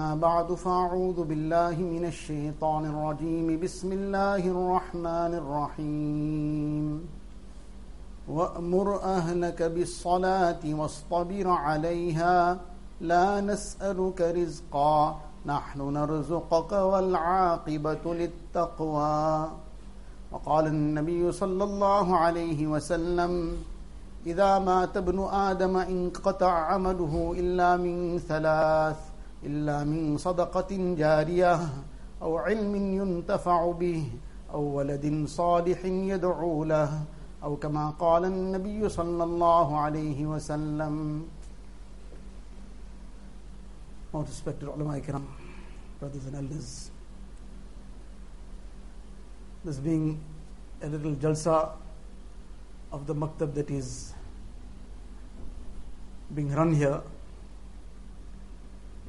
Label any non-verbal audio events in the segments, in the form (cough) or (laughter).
أما بعد فأعوذ بالله من الشيطان الرجيم. بسم الله الرحمن الرحيم. وأمر أهلك بالصلاة واصطبر عليها. لا نسألك رزقا نحن نرزقك والعاقبة للتقوى. وقال النبي صلى الله عليه وسلم إذا مات ابن آدم انقطع عمله إلا من ثلاث إلا من صدقة جارية أو علم ينتفع به أو ولد صالح يدعو له أو كما قال النبي صلى الله عليه وسلم Most respected ulama ikram, brothers and elders. This being a little jalsa of the maktab that is being run here,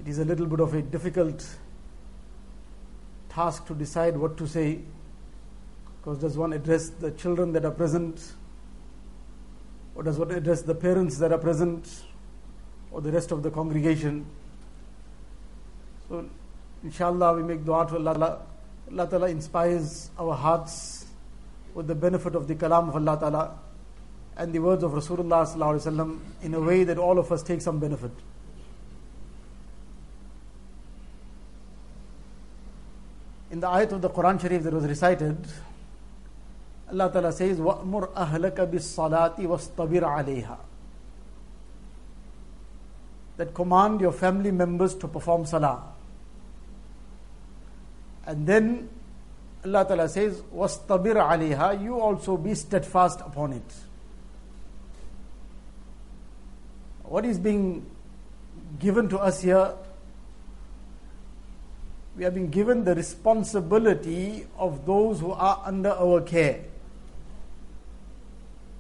it is a little bit of a difficult task to decide what to say because does one address the children that are present or does one address the parents that are present or the rest of the congregation so inshallah we make dua to Allah Allah Ta'ala inspires our hearts with the benefit of the kalam of Allah Ta'ala and the words of Rasulullah Sallallahu Alaihi Wasallam in a way that all of us take some benefit. the ayat of the Quran Sharif that was recited, Allah Ta'ala says, وَأْمُرْ أَهْلَكَ بِالصَّلَاةِ وَاسْطَبِرْ عَلَيْهَا That command your family members to perform salah. And then Allah Ta'ala says, وَاسْطَبِرْ عَلَيْهَا You also be steadfast upon it. What is being given to us here? we have been given the responsibility of those who are under our care.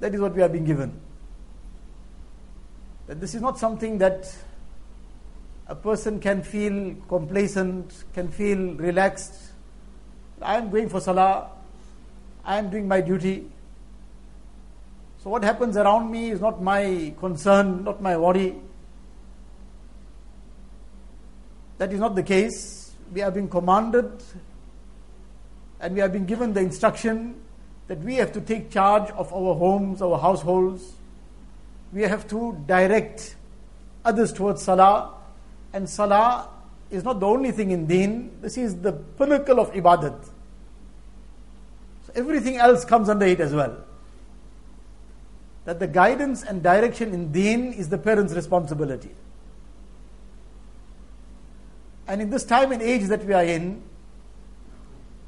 That is what we are being given. That this is not something that a person can feel complacent, can feel relaxed. I am going for salah, I am doing my duty. So, what happens around me is not my concern, not my worry. That is not the case. We have been commanded and we have been given the instruction that we have to take charge of our homes, our households. We have to direct others towards salah and salah is not the only thing in deen, this is the pinnacle of ibadat. So everything else comes under it as well. That the guidance and direction in deen is the parent's responsibility. And in this time and age that we are in,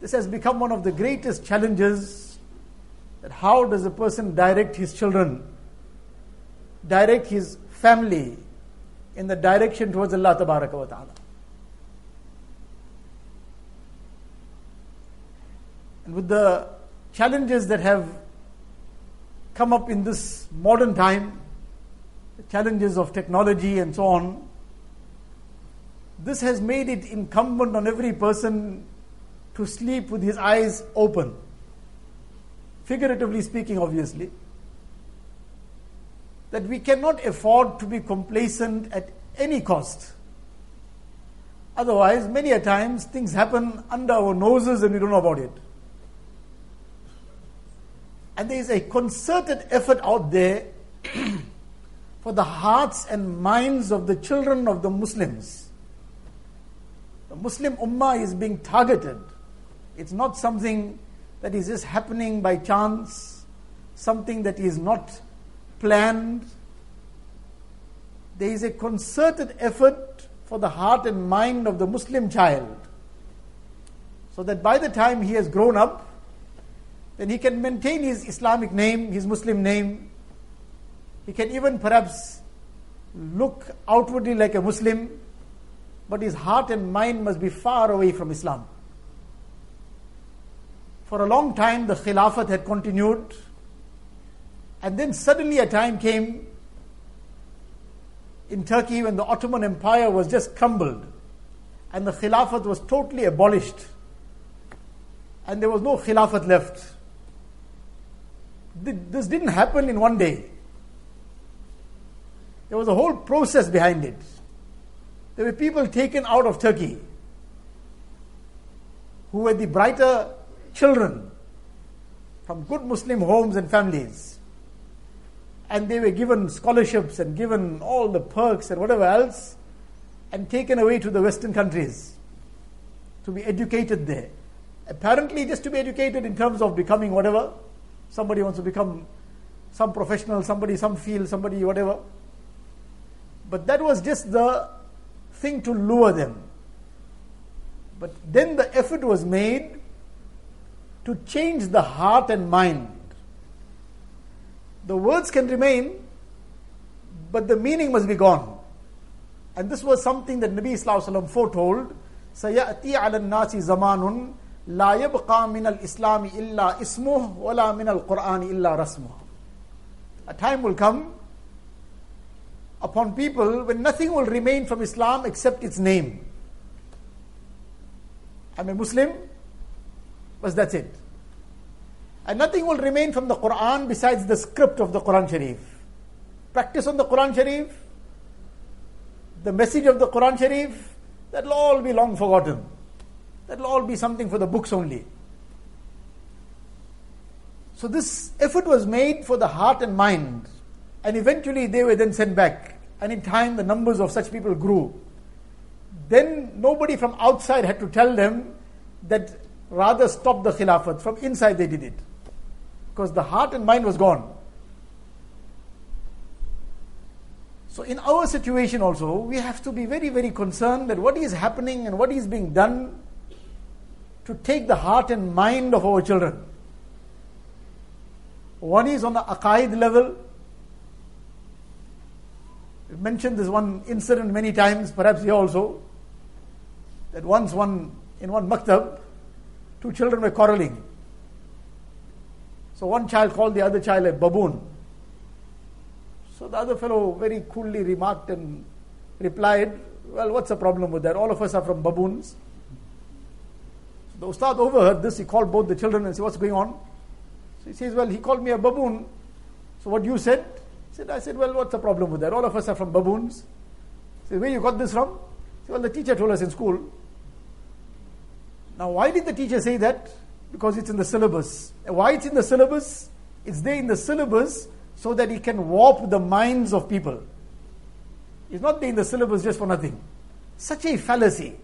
this has become one of the greatest challenges that how does a person direct his children, direct his family, in the direction towards Allah ta'ala. And with the challenges that have come up in this modern time, the challenges of technology and so on, this has made it incumbent on every person to sleep with his eyes open. Figuratively speaking, obviously that we cannot afford to be complacent at any cost. Otherwise, many a times things happen under our noses and we don't know about it. And there is a concerted effort out there (clears throat) for the hearts and minds of the children of the Muslims. The Muslim Ummah is being targeted. It's not something that is just happening by chance, something that is not planned. There is a concerted effort for the heart and mind of the Muslim child. So that by the time he has grown up, then he can maintain his Islamic name, his Muslim name. He can even perhaps look outwardly like a Muslim, but his heart and mind must be far away from Islam. For a long time, the Khilafat had continued and then suddenly a time came in Turkey when the Ottoman Empire was just crumbled and the Khilafat was totally abolished and there was no Khilafat left. This didn't happen in one day. There was a whole process behind it. There were people taken out of Turkey who were the brighter children from good Muslim homes and families. And they were given scholarships and given all the perks and whatever else, and taken away to the Western countries to be educated there. Apparently, just to be educated in terms of becoming whatever. Somebody wants to become some professional, somebody some field, somebody whatever. But that was just the thing to lure them. But then the effort was made to change the heart and mind. The words can remain, but the meaning must be gone. And this was something that Nabi Sallallahu foretold. سيأتي على الناس زمان لا يبقى من الإسلام إلا اسمه ولا من القرآن إلا رسمه. A time will come upon people when nothing will remain from Islam except its name. I'm a Muslim, but that's it. And nothing will remain from the Quran besides the script of the Quran Sharif. Practice on the Quran Sharif, the message of the Quran Sharif, that'll all be long forgotten. That'll all be something for the books only. So this effort was made for the heart and mind, and eventually they were then sent back. And in time, the numbers of such people grew. Then nobody from outside had to tell them that rather stop the khilafat. From inside, they did it because the heart and mind was gone. So, in our situation also, we have to be very, very concerned that what is happening and what is being done to take the heart and mind of our children. One is on the aqaid level. We've mentioned this one incident many times, perhaps here also, that once one in one maktab, two children were quarreling. So one child called the other child a baboon. So the other fellow very coolly remarked and replied, Well, what's the problem with that? All of us are from baboons. So the Ustad overheard this. He called both the children and said, What's going on? So he says, Well, he called me a baboon. So what you said? Said, I said, Well, what's the problem with that? All of us are from baboons. He said, Where you got this from? Said, Well, the teacher told us in school. Now, why did the teacher say that? Because it's in the syllabus. Why it's in the syllabus? It's there in the syllabus so that he can warp the minds of people. It's not there in the syllabus just for nothing. Such a fallacy.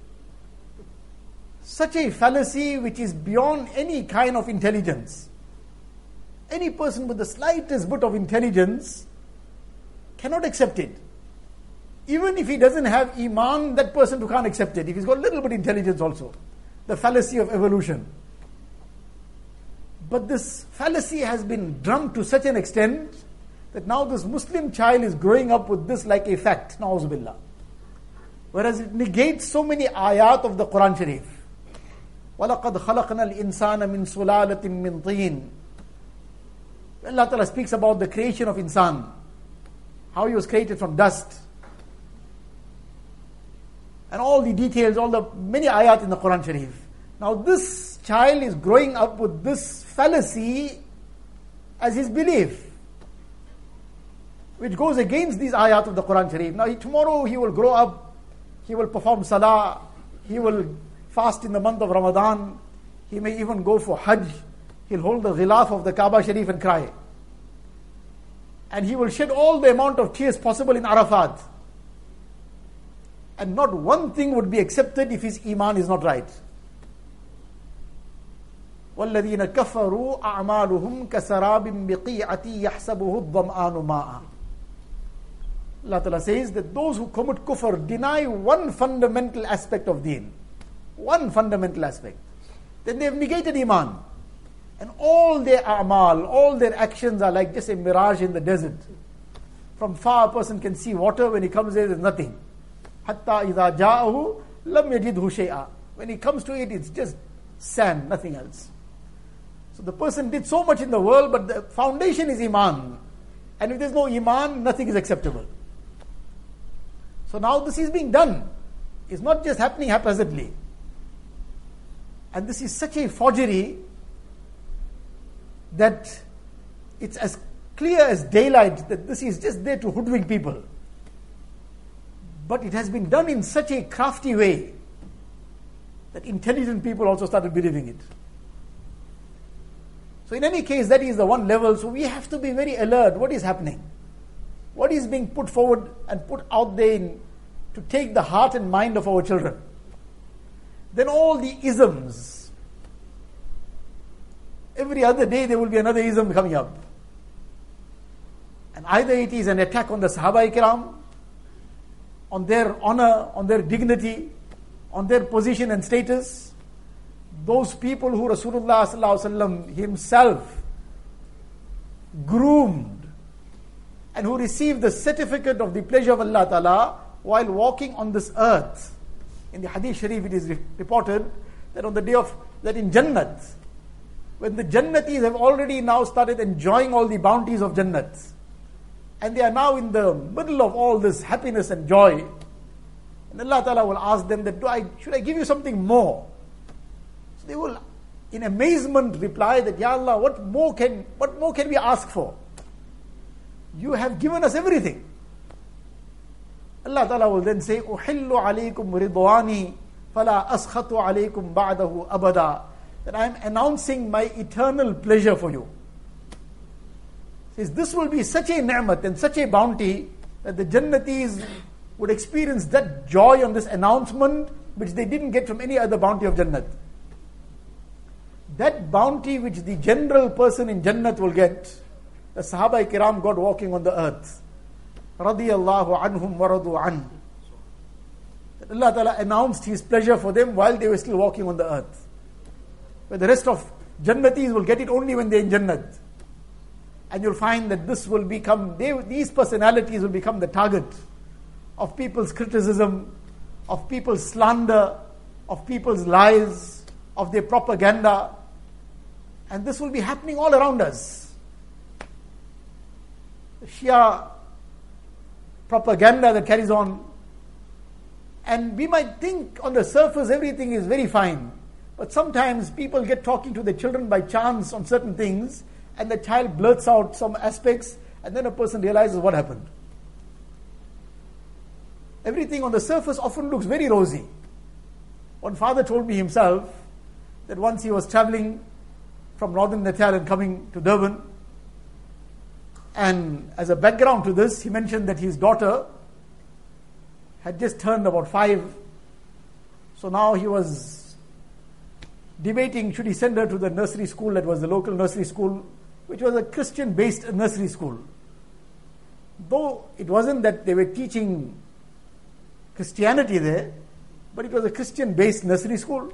Such a fallacy which is beyond any kind of intelligence. Any person with the slightest bit of intelligence cannot accept it. Even if he doesn't have Iman, that person can't accept it. If he's got a little bit of intelligence also. The fallacy of evolution. But this fallacy has been drummed to such an extent that now this Muslim child is growing up with this like a fact, na'uzubillah. Whereas it negates so many ayat of the Quran Sharif. وَلَقَدْ خَلَقْنَا الْإِنسَانَ مِنْ سُلَالَةٍ مِنْ طِينٍ Allah Ta'ala speaks about the creation of insan, how he was created from dust. And all the details, all the many ayat in the Quran Sharif. Now this child is growing up with this fallacy as his belief, which goes against these ayat of the Quran Sharif. Now, he, tomorrow he will grow up, he will perform salah, he will fast in the month of Ramadan, he may even go for Hajj, he'll hold the ghilaf of the Kaaba Sharif and cry And he will shed all the amount of tears possible in Arafat. And not one thing would be accepted if his iman is not right. والذين كفروا أعمالهم كسراب بقيعة يحسبه الظمآن ماء Allah Ta'ala says that those who commit kufr deny one fundamental aspect of deen. One fundamental aspect. Then they have negated iman. And all their amal, all their actions are like just a mirage in the desert. From far a person can see water, when he comes there, there's nothing. Hatta idha ja'ahu lam yajidhu shay'a. When he comes to it, it's just sand, nothing else. So the person did so much in the world, but the foundation is Iman. And if there's no Iman, nothing is acceptable. So now this is being done. It's not just happening haphazardly. And this is such a forgery that it's as clear as daylight that this is just there to hoodwink people. But it has been done in such a crafty way that intelligent people also started believing it. So, in any case, that is the one level. So, we have to be very alert. What is happening? What is being put forward and put out there in, to take the heart and mind of our children? Then all the isms. Every other day there will be another ism coming up. And either it is an attack on the Sahaba Ikram, on their honor, on their dignity, on their position and status. Those people who Rasulullah himself groomed and who received the certificate of the pleasure of Allah Ta'ala while walking on this earth. In the Hadith Sharif, it is reported that on the day of, that in Jannat, when the Jannatis have already now started enjoying all the bounties of Jannat, and they are now in the middle of all this happiness and joy, and Allah Ta'ala will ask them that, Do I, should I give you something more? So they will, in amazement, reply that, Ya Allah, what more can, what more can we ask for? You have given us everything. Allah Ta'ala will then say, أُحِلُّ عَلَيْكُمْ رِضْوَانِي فَلَا أَسْخَطُ عَلَيْكُمْ بَعْدَهُ أَبَدًا that I am announcing my eternal pleasure for you. Says, this will be such a ni'mat and such a bounty that the Jannatis would experience that joy on this announcement which they didn't get from any other bounty of Jannat. That bounty which the general person in Jannat will get, the Sahaba Kiram got walking on the earth. Radiallahu anhum waradu an. Allah Ta'ala announced His pleasure for them while they were still walking on the earth. But the rest of Jannatis will get it only when they're in Jannat. And you'll find that this will become, they, these personalities will become the target of people's criticism, of people's slander, of people's lies, of their propaganda. And this will be happening all around us. The Shia propaganda that carries on. And we might think on the surface everything is very fine. But sometimes people get talking to their children by chance on certain things, and the child blurts out some aspects, and then a person realizes what happened everything on the surface often looks very rosy. One father told me himself that once he was traveling from northern Natal and coming to Durban, and as a background to this, he mentioned that his daughter had just turned about five. So now he was debating should he send her to the nursery school that was the local nursery school, which was a Christian based nursery school. Though it wasn't that they were teaching Christianity there, but it was a Christian based nursery school.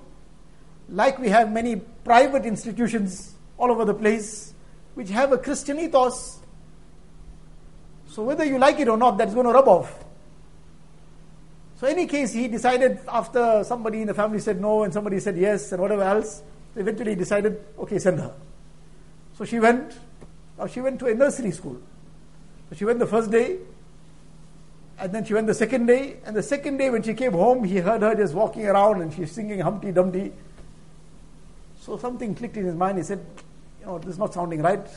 Like we have many private institutions all over the place which have a Christian ethos. So whether you like it or not, that's going to rub off. So, any case, he decided after somebody in the family said no and somebody said yes and whatever else, eventually he decided, okay, send her. So she went. Now she went to a nursery school. So she went the first day, and then she went the second day, and the second day when she came home, he heard her just walking around and she's singing Humpty Dumpty. So something clicked in his mind. He said, You know, this is not sounding right.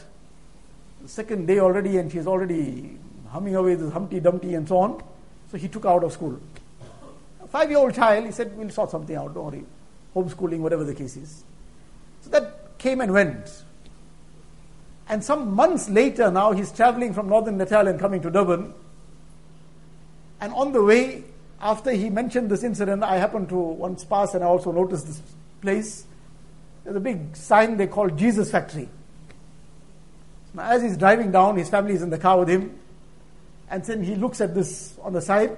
The second day already, and she's already humming away this Humpty Dumpty and so on. So he took her out of school. Five year old child, he said, We'll sort something out, don't worry. Homeschooling, whatever the case is. So that came and went. And some months later, now he's traveling from northern Natal and coming to Durban. And on the way, after he mentioned this incident, I happened to once pass and I also noticed this place. There's a big sign they call Jesus Factory. Now, as he's driving down, his family is in the car with him. And then he looks at this on the side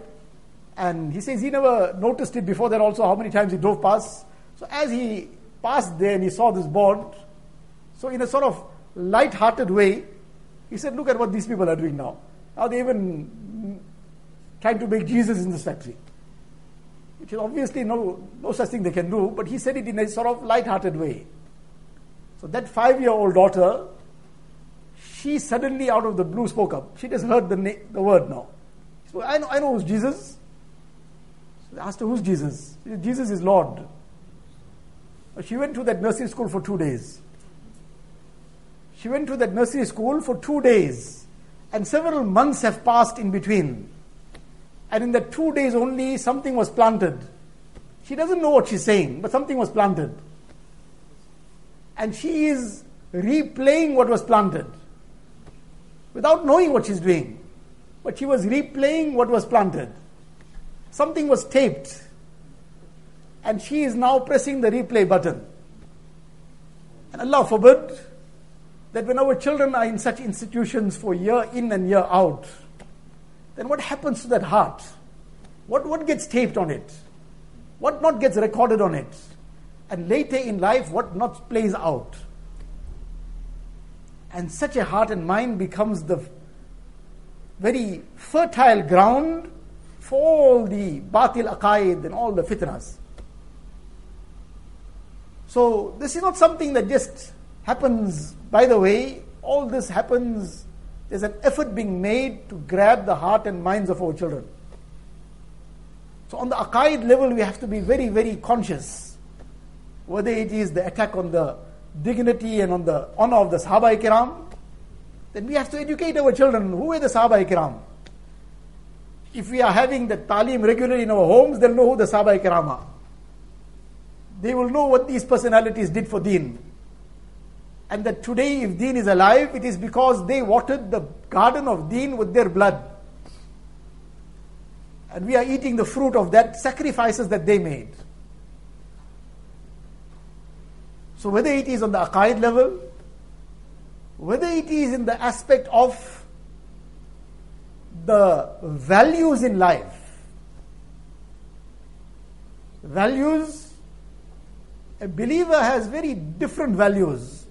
and he says he never noticed it before that also, how many times he drove past. So as he passed there and he saw this board, so in a sort of light-hearted way, he said, look at what these people are doing now. Now they even trying to make Jesus in this factory. Which is obviously no, no such thing they can do, but he said it in a sort of light-hearted way. So that five-year-old daughter, she suddenly out of the blue spoke up. She just heard the, na- the word now. Spoke, I know, I know who's Jesus. They asked her, who's Jesus? Jesus is Lord. She went to that nursery school for two days. She went to that nursery school for two days. And several months have passed in between. and in the two days only something was planted. She doesn't know what she's saying, but something was planted. And she is replaying what was planted without knowing what she's doing. But she was replaying what was planted. Something was taped, and she is now pressing the replay button. And Allah forbid that when our children are in such institutions for year in and year out, then what happens to that heart? What, what gets taped on it? What not gets recorded on it? And later in life, what not plays out? And such a heart and mind becomes the very fertile ground for all the batil aqaid and all the fitnas. So this is not something that just happens by the way. All this happens, there's an effort being made to grab the heart and minds of our children. So on the aqaid level, we have to be very, very conscious. Whether it is the attack on the dignity and on the honor of the Sahaba Ikram, then we have to educate our children. Who are the Sahaba Ikram? If we are having the talim regularly in our homes, they'll know who the Sahaba Ikram are. They will know what these personalities did for deen. And that today, if deen is alive, it is because they watered the garden of deen with their blood. And we are eating the fruit of that sacrifices that they made. So, whether it is on the aqaid level, whether it is in the aspect of the values in life, values a believer has very different values.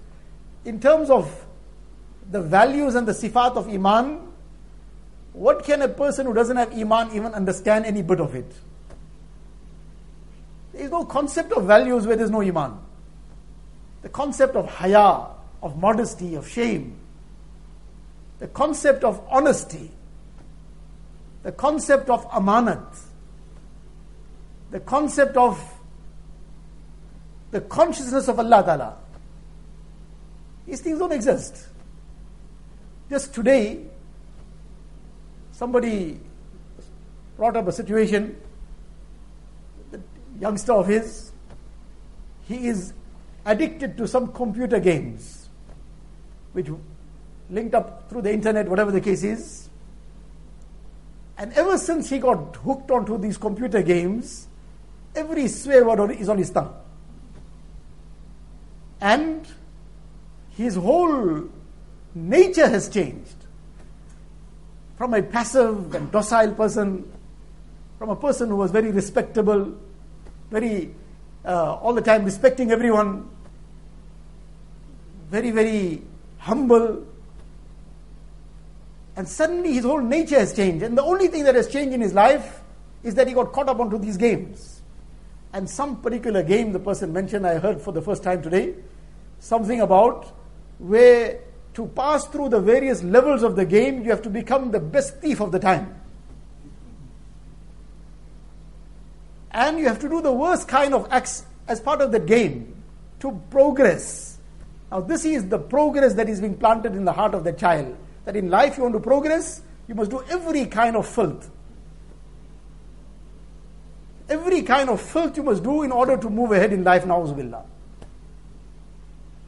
In terms of the values and the sifat of Iman, what can a person who doesn't have Iman even understand any bit of it? There is no concept of values where there's no Iman. The concept of haya, of modesty, of shame, the concept of honesty, the concept of amanat, the concept of the consciousness of Allah Ta'ala. These things don't exist. Just today, somebody brought up a situation, the youngster of his, he is addicted to some computer games, which linked up through the internet, whatever the case is. And ever since he got hooked onto these computer games, every swear word is on his tongue. And his whole nature has changed. From a passive and docile person, from a person who was very respectable, very uh, all the time respecting everyone, very, very humble. And suddenly his whole nature has changed. And the only thing that has changed in his life is that he got caught up onto these games. And some particular game the person mentioned, I heard for the first time today, something about where to pass through the various levels of the game, you have to become the best thief of the time. And you have to do the worst kind of acts as part of the game to progress. Now, this is the progress that is being planted in the heart of the child. That in life you want to progress, you must do every kind of filth. Every kind of filth you must do in order to move ahead in life, na'uzubillah.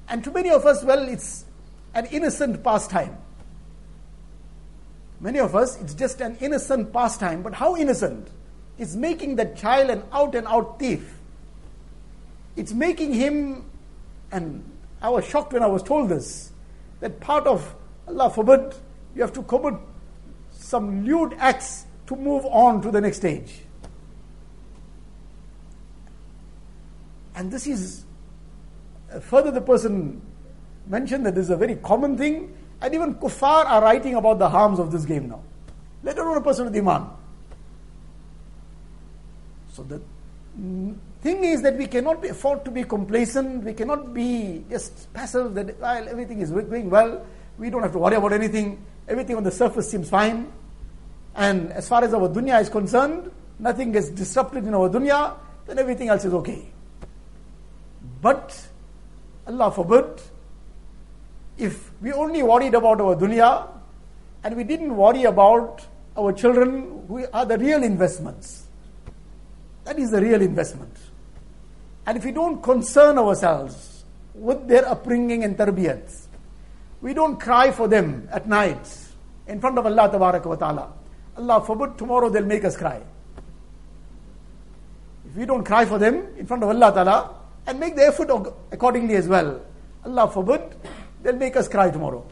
And to many of us, well, it's an innocent pastime. Many of us, it's just an innocent pastime, but how innocent? It's making that child an out and out thief. It's making him, and I was shocked when I was told this, that part of, Allah forbid, you have to commit some lewd acts to move on to the next stage. And this is uh, further the person mentioned that this is a very common thing, and even kuffar are writing about the harms of this game now. Let alone a person with iman. So the thing is that we cannot afford to be complacent. We cannot be just passive. That while everything is going well, we don't have to worry about anything. Everything on the surface seems fine. And as far as our dunya is concerned, nothing gets disrupted in our dunya, then everything else is okay. But Allah forbid, if we only worried about our dunya and we didn't worry about our children who are the real investments. That is the real investment. And if we don't concern ourselves with their upbringing and tarbiyat, we don't cry for them at night in front of Allah wa ta'ala. Allah forbid tomorrow they'll make us cry. If we don't cry for them in front of Allah ta'ala and make the effort accordingly as well, Allah forbid they'll make us cry tomorrow.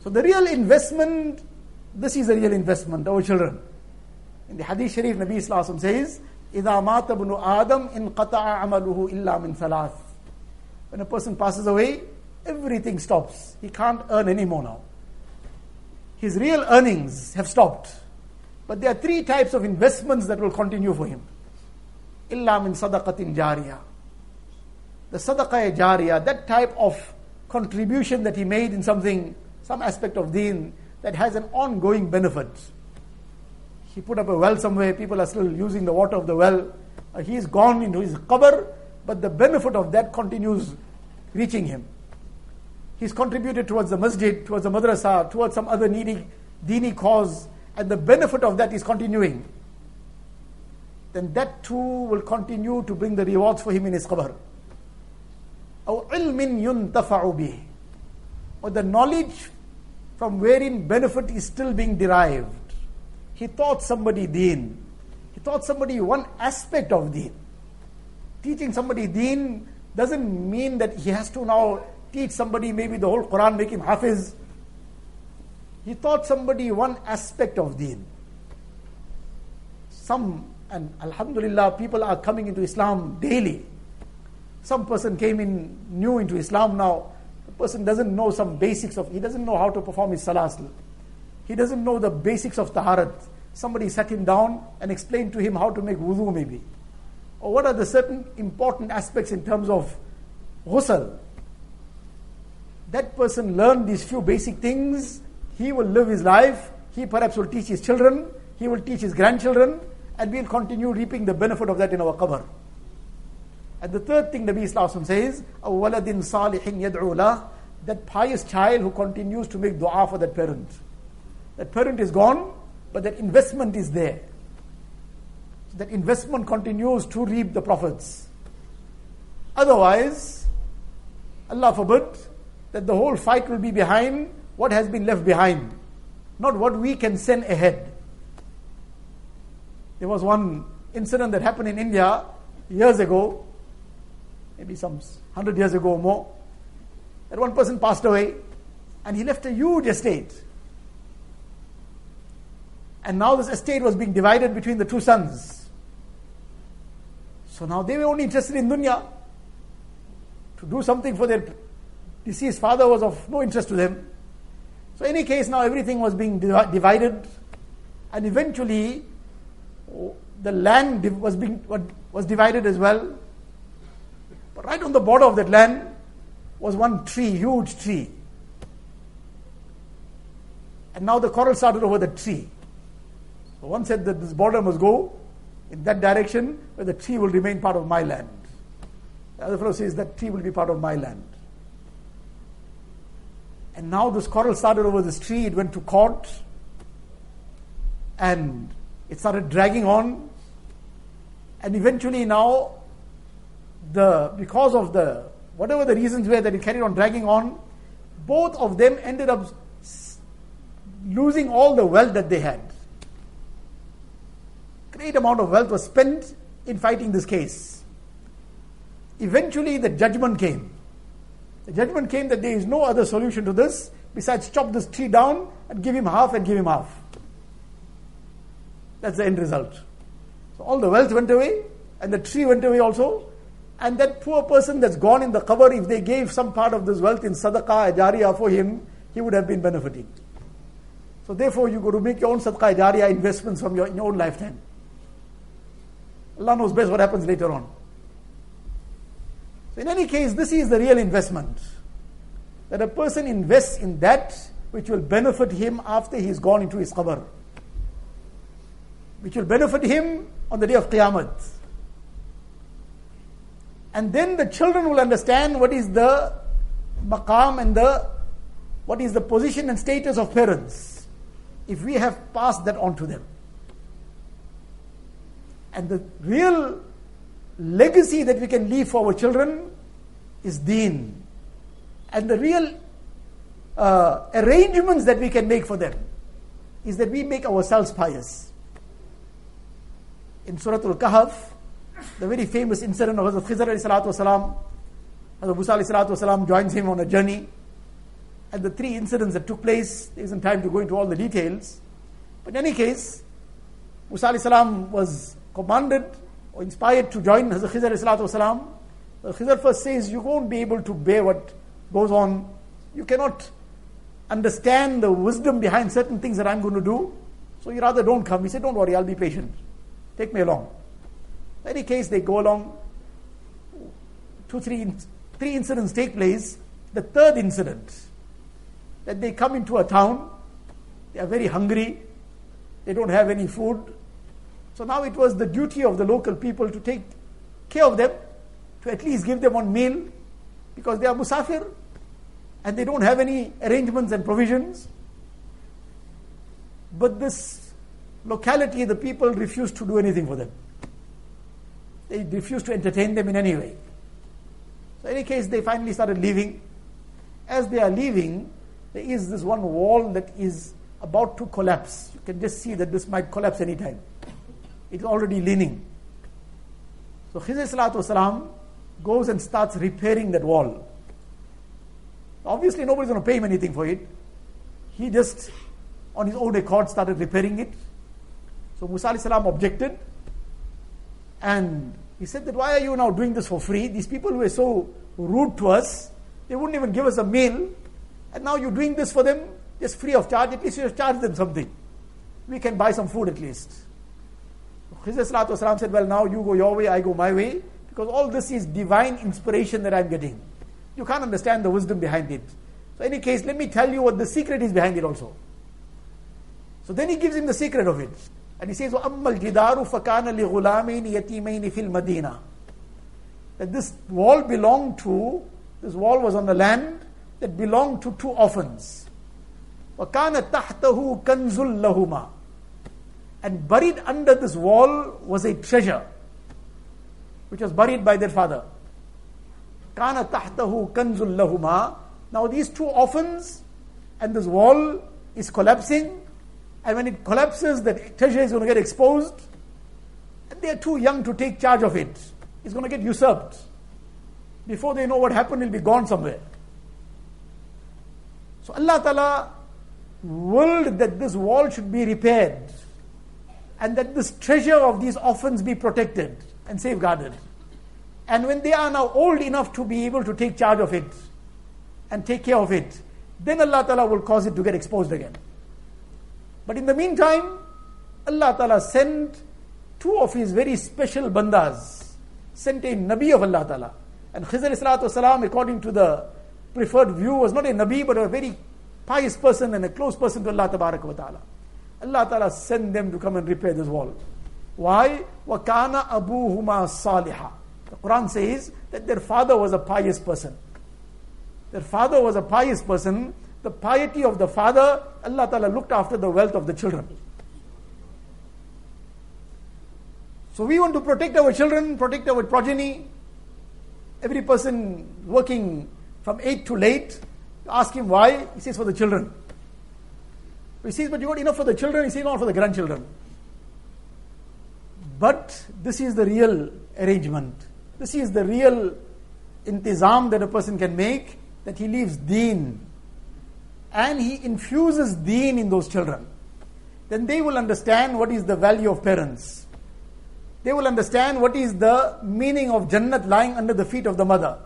So the real investment, this is a real investment, our children. In the Hadith Sharif, Nabi Islam says, إِذَا مَاتَ بْنُ آدَمْ إِنْ قَطَعَ عَمَلُهُ إِلَّا مِنْ ثَلَاثٍ when a person passes away, everything stops. He can't earn anymore now. His real earnings have stopped. But there are three types of investments that will continue for him. Illa min sadaqatin jariya. The sadaqah jariya, that type of contribution that he made in something, some aspect of deen that has an ongoing benefit. He put up a well somewhere, people are still using the water of the well. Uh, he is gone into his qabr, but the benefit of that continues reaching him. He's contributed towards the masjid, towards the madrasa, towards some other needy, dini cause, and the benefit of that is continuing. Then that too will continue to bring the rewards for him in his qabr. أو علم ينتفع به or the knowledge from wherein benefit is still being derived. He taught somebody deen. He taught somebody one aspect of deen. Teaching somebody deen doesn't mean that he has to now teach somebody maybe the whole Quran, make him hafiz. He taught somebody one aspect of deen. Some, and Alhamdulillah, people are coming into Islam daily. Some person came in new into Islam now The person doesn't know some basics of, he doesn't know how to perform his salah He doesn't know the basics of taharat. Somebody sat him down and explained to him how to make wudu maybe Or what are the certain important aspects in terms of ghusl. That person learned these few basic things. He will live his life. He perhaps will teach his children. He will teach his grandchildren. And we'll continue reaping the benefit of that in our qabr. And the third thing Nabi Islam says, أَوْوَلَدٍ صَالِحٍ يَدْعُو لَهُ That pious child who continues to make dua for that parent. That parent is gone, but that investment is there. That investment continues to reap the profits. Otherwise, Allah forbid, that the whole fight will be behind what has been left behind, not what we can send ahead. There was one incident that happened in India years ago maybe some hundred years ago or more, that one person passed away and he left a huge estate. And now this estate was being divided between the two sons. So now they were only interested in dunya. To do something for their deceased father was of no interest to them. So, in any case, now everything was being divided, and eventually oh, the land was being was divided as well. But right on the border of that land was one tree, huge tree. And now the quarrel started over the tree. So one said that this border must go in that direction where the tree will remain part of my land. The other fellow says that tree will be part of my land. And now this quarrel started over this tree, it went to court, and it started dragging on. And eventually now the because of the whatever the reasons were that it carried on dragging on, both of them ended up losing all the wealth that they had. Great amount of wealth was spent in fighting this case. Eventually, the judgment came. The judgment came that there is no other solution to this besides chop this tree down and give him half and give him half. That's the end result. So all the wealth went away and the tree went away also and that poor person that's gone in the qabr, if they gave some part of this wealth in sadaqah jariyah for him, he would have been benefiting. So therefore, you got to make your own sadaqah jariyah investments from your, in your own lifetime. Allah knows best what happens later on. So in any case, this is the real investment. That a person invests in that which will benefit him after he's gone into his qabr. Which will benefit him on the day of Qiyamah. And then the children will understand what is the maqam and the what is the position and status of parents if we have passed that on to them. And the real legacy that we can leave for our children is deen. And the real uh, arrangements that we can make for them is that we make ourselves pious. In Surah Al Kahf, the very famous incident of Hazrat Khizr wasalam, Hazrat Musa wasalam joins him on a journey. And the three incidents that took place, there isn't time to go into all the details. But in any case, Musa salam was commanded or inspired to join Hazrat salatu wasalam. Khizr first says, You won't be able to bear what goes on. You cannot understand the wisdom behind certain things that I'm going to do. So you rather don't come. He said, Don't worry, I'll be patient. Take me along. In any case, they go along. Two, three, three incidents take place. The third incident, that they come into a town, they are very hungry, they don't have any food. So now it was the duty of the local people to take care of them, to at least give them one meal, because they are musafir and they don't have any arrangements and provisions. But this locality, the people refused to do anything for them. They refused to entertain them in any way. So, in any case, they finally started leaving. As they are leaving, there is this one wall that is about to collapse. You can just see that this might collapse anytime. It's already leaning. So Khizr Salatu goes and starts repairing that wall. Obviously, nobody's going to pay him anything for it. He just, on his own accord, started repairing it. So Musa salam objected. And he said that why are you now doing this for free? These people were so rude to us. They wouldn't even give us a meal. And now you're doing this for them just free of charge. At least you charge them something. We can buy some food at least. Khizr said, Well, now you go your way, I go my way. Because all this is divine inspiration that I'm getting. You can't understand the wisdom behind it. So, in any case, let me tell you what the secret is behind it also. So then he gives him the secret of it. And he says, وَأَمَّا الْجِدَارُ فَكَانَ لِغُلَامَيْنِ يَتِيمَيْنِ فِي الْمَدِينَةِ That this wall belonged to, this wall was on the land that belonged to two orphans. وَكَانَ تَحْتَهُ كَنْزٌ لَهُمَا and buried under this wall was a treasure, which was buried by their father. Kana tahtahu kanzul lahuma. Now these two orphans and this wall is collapsing. And when it collapses, the treasure is going to get exposed. And they are too young to take charge of it. It's going to get usurped. Before they know what happened, it'll be gone somewhere. So Allah Ta'ala willed that this wall should be repaired and that this treasure of these orphans be protected and safeguarded. And when they are now old enough to be able to take charge of it and take care of it, then Allah Ta'ala will cause it to get exposed again. But in the meantime, Allah Ta'ala sent two of his very special bandas, sent a Nabi of Allah Ta'ala. And Khizr Salatu Salam, according to the preferred view, was not a Nabi but a very pious person and a close person to Allah Ta'ala. Allah Ta'ala sent them to come and repair this wall. Why? Wakana Abu Huma salihah. The Quran says that their father was a pious person. Their father was a pious person. The piety of the father, Allah Ta'ala looked after the wealth of the children. So we want to protect our children, protect our progeny. Every person working from 8 to late, ask him why. He says for the children. He says, but you got enough for the children. He says, not for the grandchildren. But this is the real arrangement. This is the real intizam that a person can make, that he leaves deen. And he infuses deen in those children. Then they will understand what is the value of parents. They will understand what is the meaning of Jannat lying under the feet of the mother.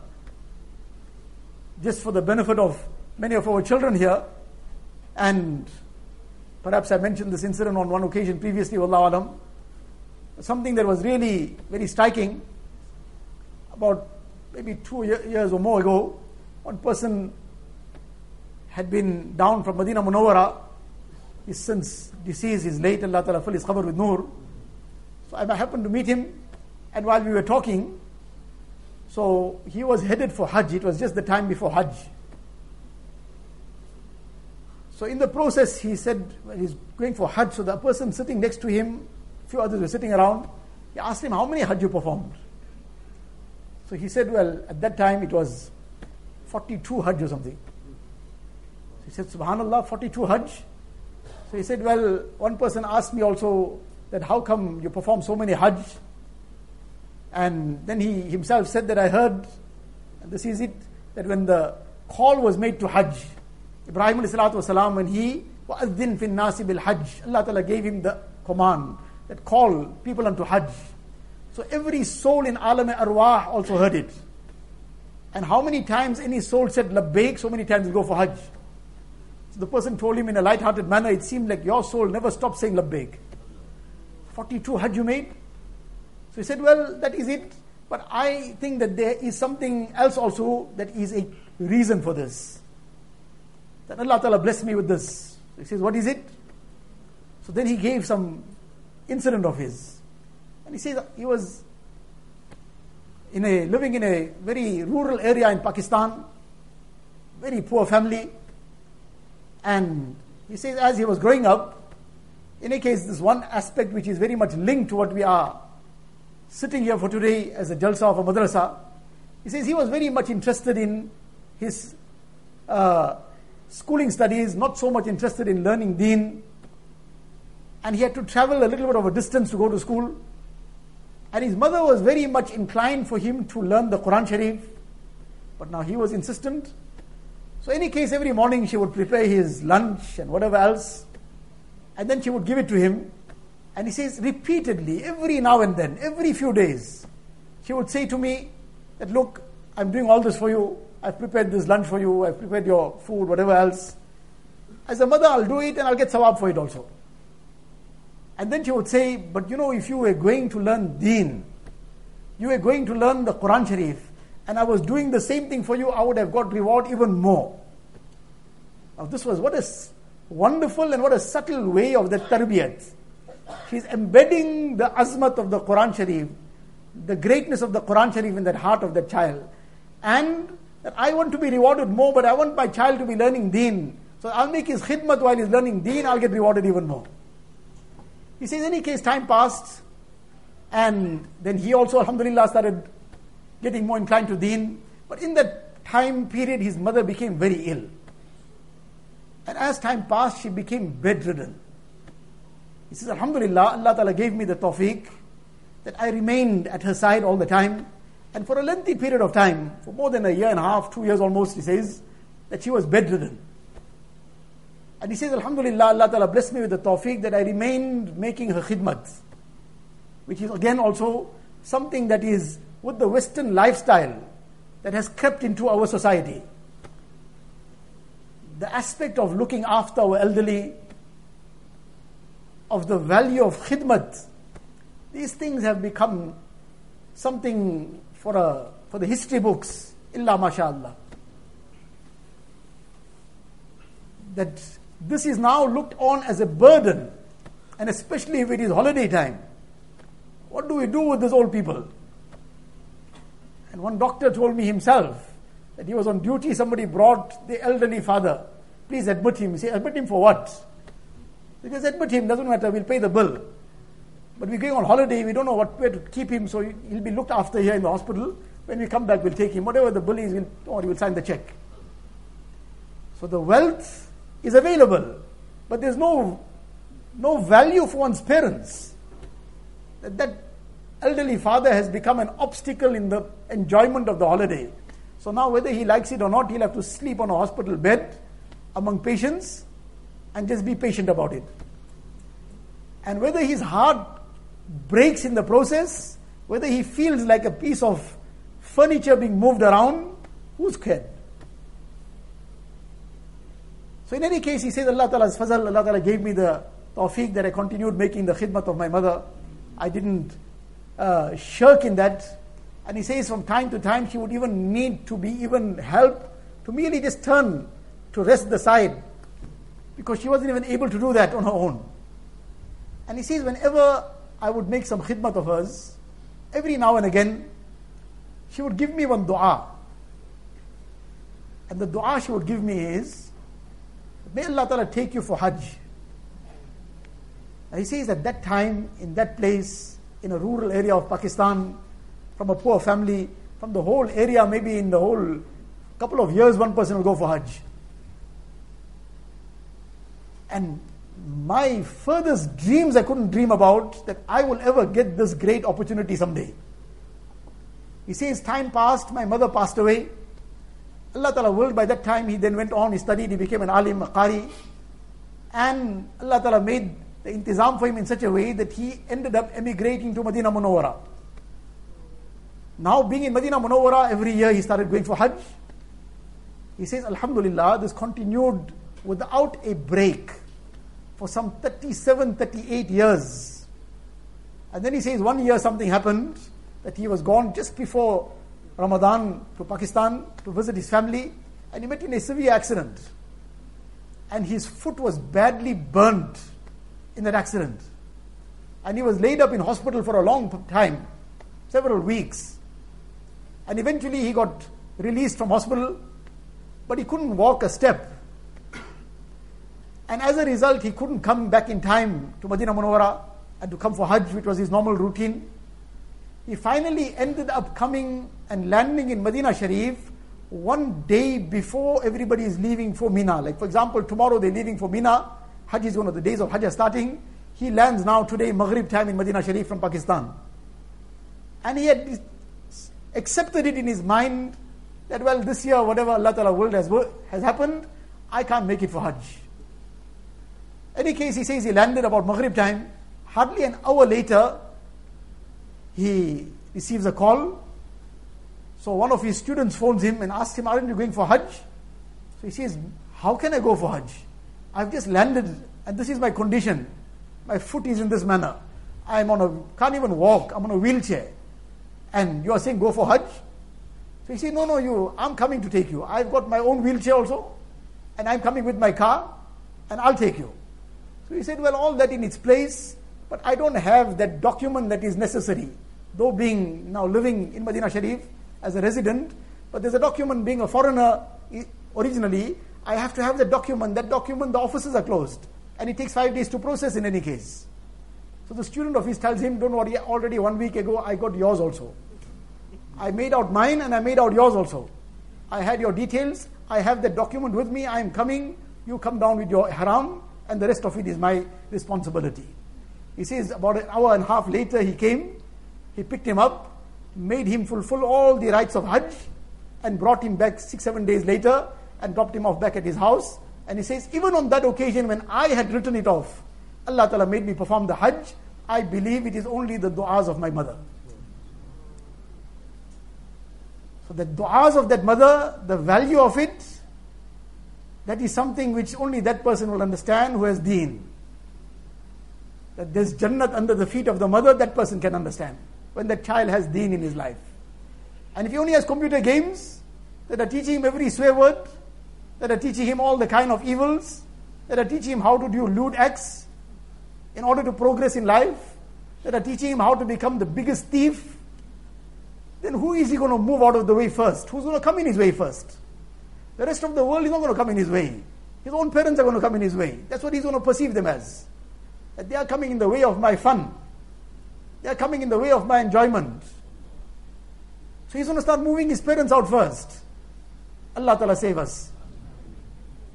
Just for the benefit of many of our children here, and perhaps I mentioned this incident on one occasion previously, Wallahu Alam, something that was really very striking about maybe two years or more ago, one person had been down from Medina Munawara. He's since deceased, he's late, Allah Ta'ala fill his with Noor. So I happened to meet him, and while we were talking, so he was headed for Hajj. It was just the time before Hajj. So in the process, he said, when he's going for Hajj, so the person sitting next to him, a few others were sitting around, he asked him, how many Hajj you performed? So he said, well, at that time it was 42 Hajj or something. So he said, Subhanallah, 42 Hajj? So he said, well, one person asked me also that how come you perform so many Hajj? And then he himself said that I heard, and this is it, that when the call was made to Hajj, Ibrahim والسلام, when he وَأَذِّن فِي النَّاسِ بِالْحَجِّ Allah Ta'ala gave him the command that call people unto Hajj. So every soul in Alam Arwah also heard it. And how many times any soul said Labbaik, so many times go for Hajj. So the person told him in a light-hearted manner, it seemed like your soul never stopped saying Labbaik. 42 Hajj you made? So he said, well, that is it. But I think that there is something else also that is a reason for this. That Allah Ta'ala blessed me with this. He says, what is it? So then he gave some incident of his. And he says he was in a living in a very rural area in Pakistan, very poor family. And he says as he was growing up, in any case, this one aspect which is very much linked to what we are sitting here for today as a jalsa of a madrasa. He says he was very much interested in his uh, schooling studies, not so much interested in learning deen. And he had to travel a little bit of a distance to go to school. And his mother was very much inclined for him to learn the Quran Sharif. But now he was insistent. So, in any case, every morning she would prepare his lunch and whatever else. And then she would give it to him. And he says repeatedly, every now and then, every few days, she would say to me that, Look, I'm doing all this for you. I've prepared this lunch for you. I've prepared your food, whatever else. As a mother, I'll do it and I'll get sawab for it also. And then she would say, But you know, if you were going to learn deen, you were going to learn the Quran Sharif, and I was doing the same thing for you, I would have got reward even more. Now, this was what a wonderful and what a subtle way of the tarbiyat. She's embedding the azmat of the Quran Sharif, the greatness of the Quran Sharif in that heart of the child. And that I want to be rewarded more, but I want my child to be learning deen. So I'll make his khidmat while he's learning deen, I'll get rewarded even more. He says, in any case, time passed, and then he also, alhamdulillah, started getting more inclined to deen. But in that time period, his mother became very ill. And as time passed, she became bedridden. He says, Alhamdulillah, Allah Ta'ala gave me the tawfiq that I remained at her side all the time. And for a lengthy period of time, for more than a year and a half, two years almost, he says, that she was bedridden. And he says, Alhamdulillah, Allah Ta'ala blessed me with the tawfiq that I remained making her khidmat. Which is again also something that is with the Western lifestyle that has crept into our society. The aspect of looking after our elderly, of the value of khidmat, these things have become something for, a, for the history books, illa mashallah. That this is now looked on as a burden, and especially if it is holiday time. What do we do with these old people? And one doctor told me himself that he was on duty, somebody brought the elderly father. Please admit him. He said, admit him for what? Because admit him, doesn't matter, we'll pay the bill. But we're going on holiday, we don't know what where to keep him, so he'll be looked after here in the hospital. When we come back, we'll take him. Whatever the bill is, we'll, or we'll sign the check. So the wealth is available, but there's no, no value for one's parents. That, that elderly father has become an obstacle in the enjoyment of the holiday. So now, whether he likes it or not, he'll have to sleep on a hospital bed among patients and just be patient about it. And whether his heart breaks in the process, whether he feels like a piece of furniture being moved around, who's cared? So in any case, he says, Allah Ta'ala's fazal, Allah Ta'ala gave me the tawfiq that I continued making the khidmat of my mother. I didn't uh, shirk in that. And he says from time to time she would even need to be even helped to merely just turn to rest the side because she wasn't even able to do that on her own. And he says, whenever I would make some khidmat of hers, every now and again, she would give me one dua. And the dua she would give me is May Allah Ta'ala take you for Hajj. He says at that time, in that place, in a rural area of Pakistan, from a poor family, from the whole area, maybe in the whole couple of years, one person will go for Hajj. And my furthest dreams I couldn't dream about that I will ever get this great opportunity someday. He says, time passed, my mother passed away. Allah Ta'ala willed by that time, he then went on, he studied, he became an alim, a qari. And Allah Ta'ala made the intizam for him in such a way that he ended up emigrating to Medina Munawwara. Now being in Medina Munawwara, every year he started going for Hajj. He says, Alhamdulillah, this continued without a break for some 37, 38 years. And then he says, one year something happened that he was gone just before Ramadan to Pakistan to visit his family, and he met in a severe accident. And his foot was badly burnt in that accident. And he was laid up in hospital for a long time, several weeks. And eventually he got released from hospital, but he couldn't walk a step. And as a result, he couldn't come back in time to Medina Munawwara and to come for Hajj, which was his normal routine. He finally ended up coming and landing in Medina Sharif one day before everybody is leaving for Mina. Like, for example, tomorrow they're leaving for Mina. Hajj is one of the days of Hajj starting. He lands now today, Maghrib time in Medina Sharif from Pakistan. And he had accepted it in his mind that, well, this year, whatever Allah Ta'ala will has, has happened, I can't make it for Hajj. Any case, he says he landed about Maghrib time. Hardly an hour later, he receives a call. So one of his students phones him and asks him, Aren't you going for Hajj? So he says, How can I go for Hajj? I've just landed and this is my condition. My foot is in this manner. I'm on a, can't even walk. I'm on a wheelchair. And you are saying go for Hajj? So he said, no, no, you, I'm coming to take you. I've got my own wheelchair also. And I'm coming with my car. And I'll take you. So he said, well, all that in its place. But I don't have that document that is necessary. Though being now living in Medina Sharif as a resident. But there's a document being a foreigner originally. I have to have the document. That document, the offices are closed. And it takes five days to process in any case. So the student of his tells him, Don't worry, already one week ago I got yours also. I made out mine and I made out yours also. I had your details, I have the document with me, I am coming, you come down with your ihram, and the rest of it is my responsibility. He says about an hour and a half later he came, he picked him up, made him fulfill all the rites of Hajj, and brought him back six, seven days later and dropped him off back at his house. And he says, even on that occasion when I had written it off, Allah Ta'ala made me perform the Hajj. I believe it is only the du'as of my mother. So the du'as of that mother, the value of it, that is something which only that person will understand who has deen. That there's Jannat under the feet of the mother, that person can understand. When that child has deen in his life. And if he only has computer games that are teaching him every swear word, that are teaching him all the kind of evils, that are teaching him how to do lewd acts in order to progress in life, that are teaching him how to become the biggest thief, then who is he going to move out of the way first? Who's going to come in his way first? The rest of the world is not going to come in his way. His own parents are going to come in his way. That's what he's going to perceive them as. That they are coming in the way of my fun. They are coming in the way of my enjoyment. So he's going to start moving his parents out first. Allah Ta'ala save us.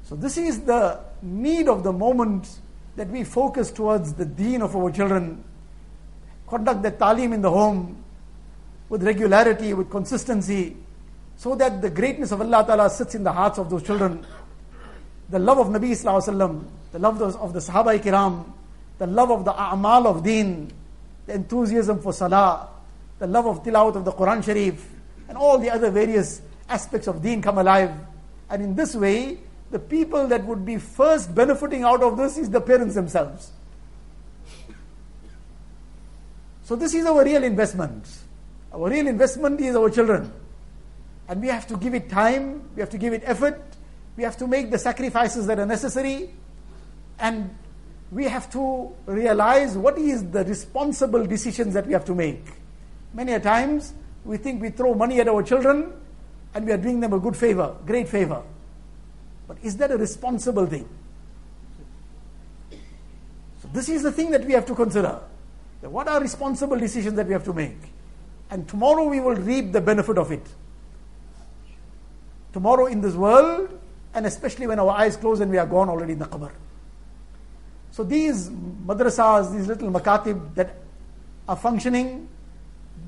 So this is the need of the moment that we focus towards the deen of our children, conduct the talim in the home with regularity, with consistency, so that the greatness of Allah Ta'ala sits in the hearts of those children. The love of Nabi Sallallahu the love of the Sahaba Kiram, the love of the A'mal of deen, the enthusiasm for salah, the love of tilawat of the Quran Sharif, and all the other various aspects of deen come alive. And in this way, the people that would be first benefiting out of this is the parents themselves. So this is our real investment. Our real investment is our children. And we have to give it time, we have to give it effort, we have to make the sacrifices that are necessary, and we have to realize what is the responsible decisions that we have to make. Many a times we think we throw money at our children and we are doing them a good favor, great favor. But is that a responsible thing? So this is the thing that we have to consider. What are responsible decisions that we have to make? And tomorrow we will reap the benefit of it. Tomorrow in this world, and especially when our eyes close and we are gone already in the qabr. So these madrasas, these little makatib that are functioning,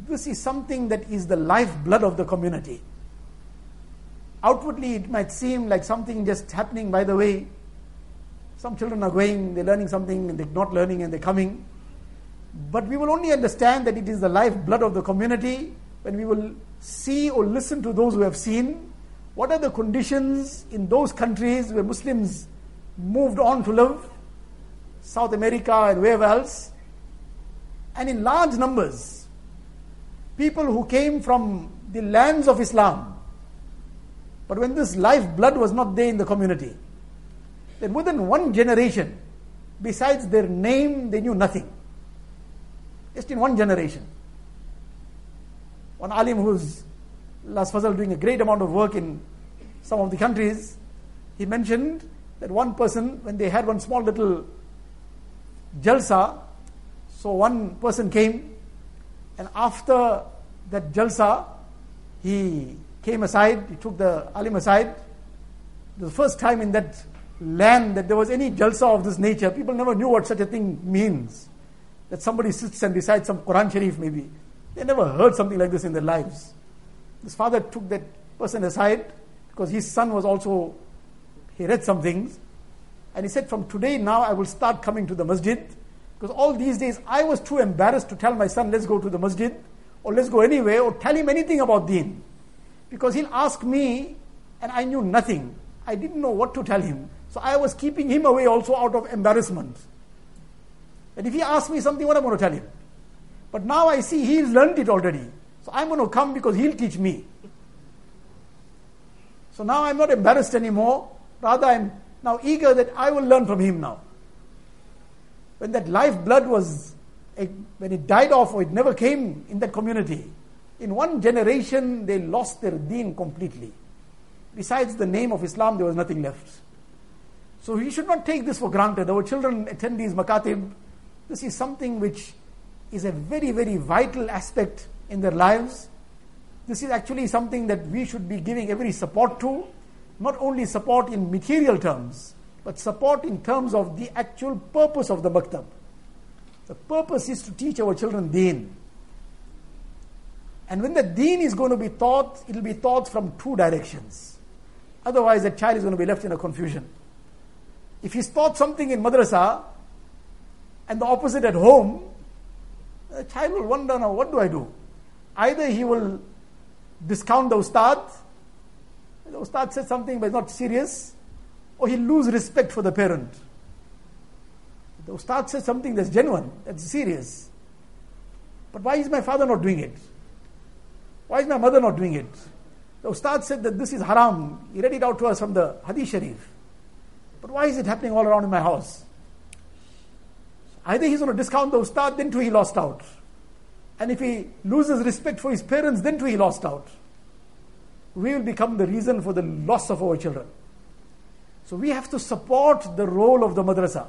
this is something that is the lifeblood of the community. Outwardly, it might seem like something just happening by the way. Some children are going, they're learning something, and they're not learning, and they're coming. But we will only understand that it is the lifeblood of the community when we will see or listen to those who have seen what are the conditions in those countries where Muslims moved on to live, South America and wherever else, and in large numbers, people who came from the lands of Islam. But when this lifeblood was not there in the community, then within one generation, besides their name, they knew nothing. Just in one generation. One alim who's last Fazal doing a great amount of work in some of the countries, he mentioned that one person, when they had one small little jalsa, so one person came, and after that jalsa, he came aside, he took the alim aside. The first time in that land that there was any jalsa of this nature, people never knew what such a thing means. That somebody sits and recites some Quran Sharif maybe. They never heard something like this in their lives. His father took that person aside because his son was also, he read some things. And he said, From today now, I will start coming to the masjid. Because all these days, I was too embarrassed to tell my son, Let's go to the masjid, or let's go anywhere, or tell him anything about deen. Because he'll ask me, and I knew nothing. I didn't know what to tell him. So I was keeping him away also out of embarrassment. And if he asks me something, what am I going to tell him? But now I see he's learned it already. So I'm going to come because he'll teach me. So now I'm not embarrassed anymore. Rather, I'm now eager that I will learn from him now. When that life blood was, when it died off or it never came in that community, in one generation they lost their deen completely. Besides the name of Islam, there was nothing left. So we should not take this for granted. Our children attend these makatib. This is something which is a very, very vital aspect in their lives. This is actually something that we should be giving every support to, not only support in material terms, but support in terms of the actual purpose of the maktab. The purpose is to teach our children deen. And when the deen is going to be taught, it will be taught from two directions. Otherwise, the child is going to be left in a confusion. If he's taught something in madrasa and the opposite at home, the child will wonder now, what do I do? Either he will discount the ustad, the ustad said something but it's not serious, or he'll lose respect for the parent. The ustad says something that's genuine, that's serious. But why is my father not doing it? Why is my mother not doing it? The ustad said that this is haram. He read it out to us from the Hadith Sharif. But why is it happening all around in my house? Either he's going to discount the ustad, then too he lost out. And if he loses respect for his parents, then too he lost out. We will become the reason for the loss of our children. So we have to support the role of the madrasa.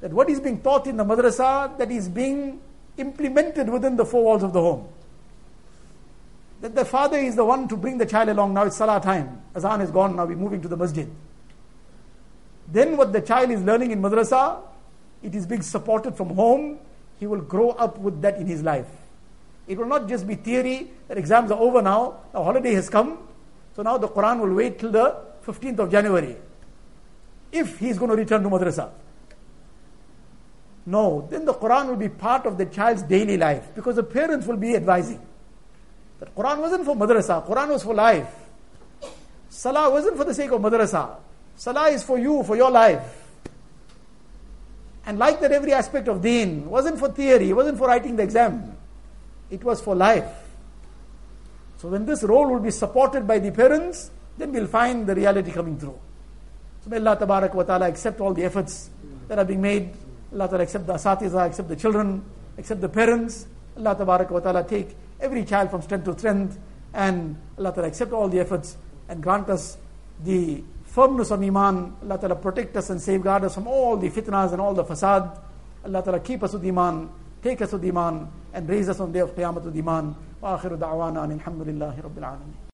That what is being taught in the madrasa, that is being implemented within the four walls of the home. That the father is the one to bring the child along. Now it's salah time. Azan is gone. Now we're moving to the masjid. Then what the child is learning in madrasa, it is being supported from home he will grow up with that in his life. It will not just be theory that exams are over now, the holiday has come, so now the Quran will wait till the 15th of January. If he is going to return to madrasa. No, then the Quran will be part of the child's daily life because the parents will be advising. That the Quran wasn't for madrasa, Quran was for life. Salah wasn't for the sake of madrasa. Salah is for you, for your life. And like that, every aspect of deen wasn't for theory, it wasn't for writing the exam, it was for life. So when this role will be supported by the parents, then we'll find the reality coming through. So may Allah Tabarak wa Ta'ala accept all the efforts that are being made. Allah Ta'ala accept the asatiza, accept the children, accept the parents. Allah Tabarak wa Ta'ala take every child from strength to strength and Allah Ta'ala accept all the efforts and grant us the firmness of Iman. Allah Ta'ala protect us and safeguard us from all the fitnas and all the fasad. Allah Ta'ala keep us with Iman, take us with Iman, and raise us on the day of Qiyamah with Iman. وآخر دعوانا أن الحمد لله رب العالمين